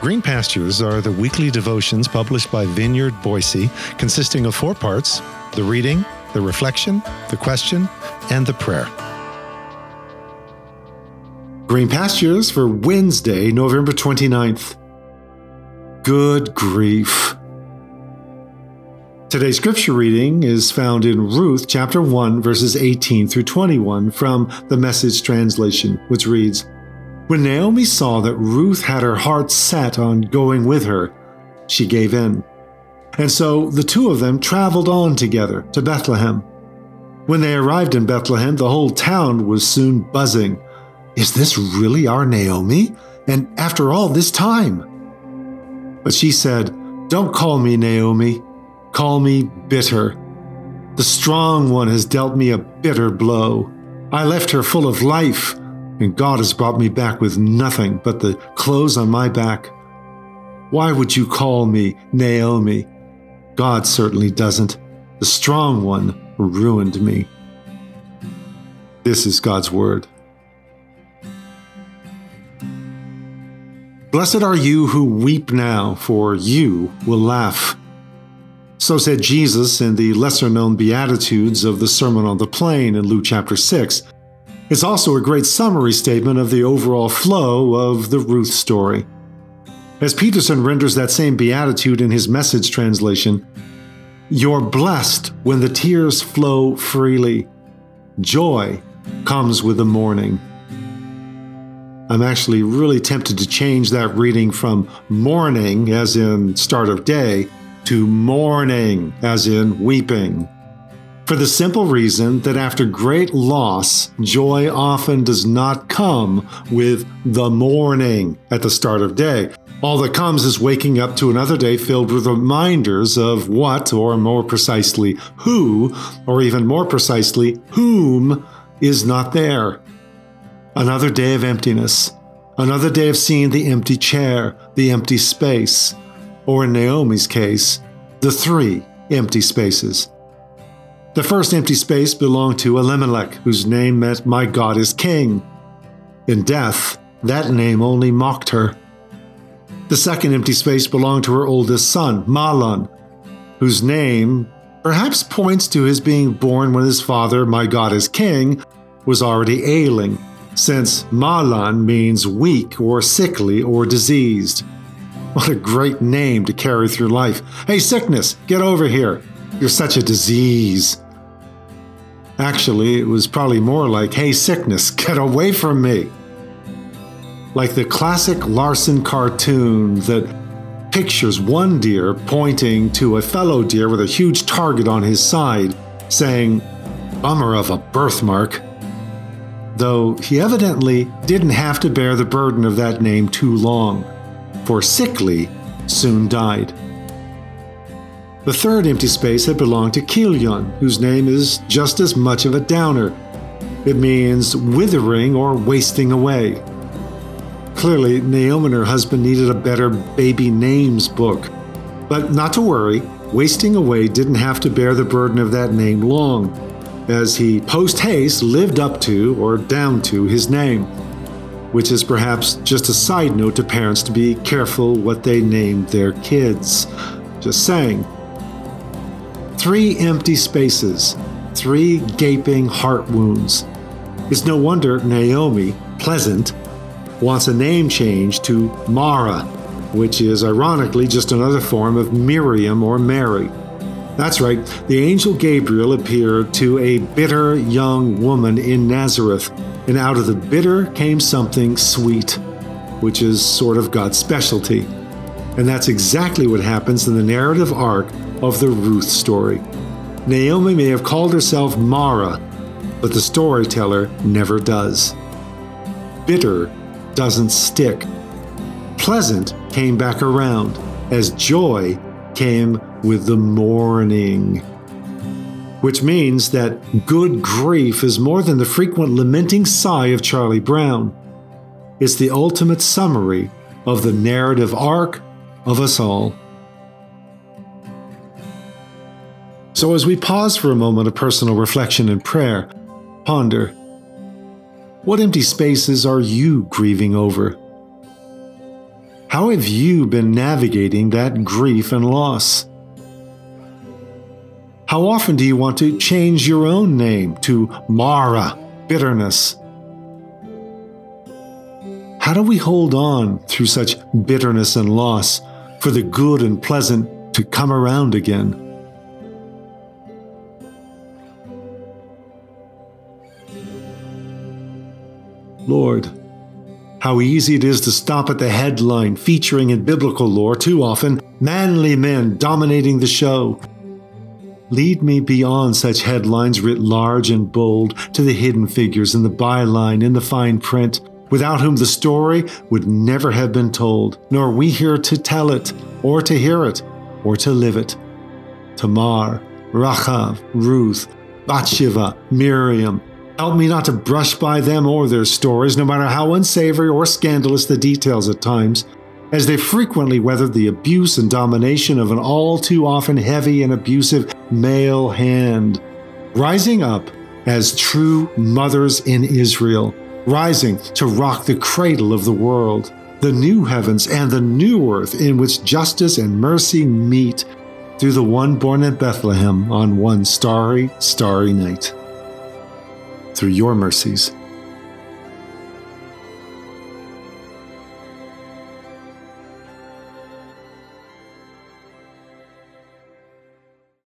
Green Pastures are the weekly devotions published by Vineyard Boise, consisting of four parts the reading, the reflection, the question, and the prayer. Green Pastures for Wednesday, November 29th. Good grief. Today's scripture reading is found in Ruth chapter 1, verses 18 through 21 from the Message translation, which reads When Naomi saw that Ruth had her heart set on going with her, she gave in. And so the two of them traveled on together to Bethlehem. When they arrived in Bethlehem, the whole town was soon buzzing. Is this really our Naomi? And after all this time? But she said, Don't call me Naomi. Call me bitter. The strong one has dealt me a bitter blow. I left her full of life, and God has brought me back with nothing but the clothes on my back. Why would you call me Naomi? God certainly doesn't. The strong one ruined me. This is God's word. Blessed are you who weep now, for you will laugh. So said Jesus in the lesser known Beatitudes of the Sermon on the Plain in Luke chapter 6. It's also a great summary statement of the overall flow of the Ruth story. As Peterson renders that same beatitude in his message translation, you're blessed when the tears flow freely. Joy comes with the morning. I'm actually really tempted to change that reading from morning, as in start of day, to mourning, as in weeping. For the simple reason that after great loss, joy often does not come with the morning at the start of day. All that comes is waking up to another day filled with reminders of what, or more precisely, who, or even more precisely, whom is not there. Another day of emptiness, another day of seeing the empty chair, the empty space, or in Naomi's case, the three empty spaces. The first empty space belonged to Elimelech, whose name meant My God is King. In death, that name only mocked her. The second empty space belonged to her oldest son, Mahlon, whose name perhaps points to his being born when his father, My God is King, was already ailing, since Mahlon means weak or sickly or diseased. What a great name to carry through life. Hey, sickness, get over here. You're such a disease. Actually, it was probably more like, hey, sickness, get away from me. Like the classic Larson cartoon that pictures one deer pointing to a fellow deer with a huge target on his side, saying, Bummer of a birthmark. Though he evidently didn't have to bear the burden of that name too long for sickly, soon died. The third empty space had belonged to Chilion, whose name is just as much of a downer. It means withering or wasting away. Clearly, Naomi and her husband needed a better baby names book. But not to worry, wasting away didn't have to bear the burden of that name long, as he post haste lived up to or down to his name which is perhaps just a side note to parents to be careful what they name their kids. Just saying. Three empty spaces, three gaping heart wounds. It's no wonder Naomi, pleasant, wants a name change to Mara, which is ironically just another form of Miriam or Mary. That's right, the angel Gabriel appeared to a bitter young woman in Nazareth and out of the bitter came something sweet, which is sort of God's specialty. And that's exactly what happens in the narrative arc of the Ruth story. Naomi may have called herself Mara, but the storyteller never does. Bitter doesn't stick. Pleasant came back around as joy came with the morning which means that good grief is more than the frequent lamenting sigh of Charlie Brown. It's the ultimate summary of the narrative arc of us all. So, as we pause for a moment of personal reflection and prayer, ponder what empty spaces are you grieving over? How have you been navigating that grief and loss? How often do you want to change your own name to Mara, bitterness? How do we hold on through such bitterness and loss for the good and pleasant to come around again? Lord, how easy it is to stop at the headline featuring in biblical lore too often manly men dominating the show. Lead me beyond such headlines writ large and bold to the hidden figures in the byline in the fine print, without whom the story would never have been told, nor we here to tell it, or to hear it, or to live it. Tamar, Rachav, Ruth, Bathsheba, Miriam, Help me not to brush by them or their stories, no matter how unsavory or scandalous the details at times, as they frequently weathered the abuse and domination of an all too often heavy and abusive male hand. Rising up as true mothers in Israel, rising to rock the cradle of the world, the new heavens and the new earth in which justice and mercy meet through the one born at Bethlehem on one starry, starry night through your mercies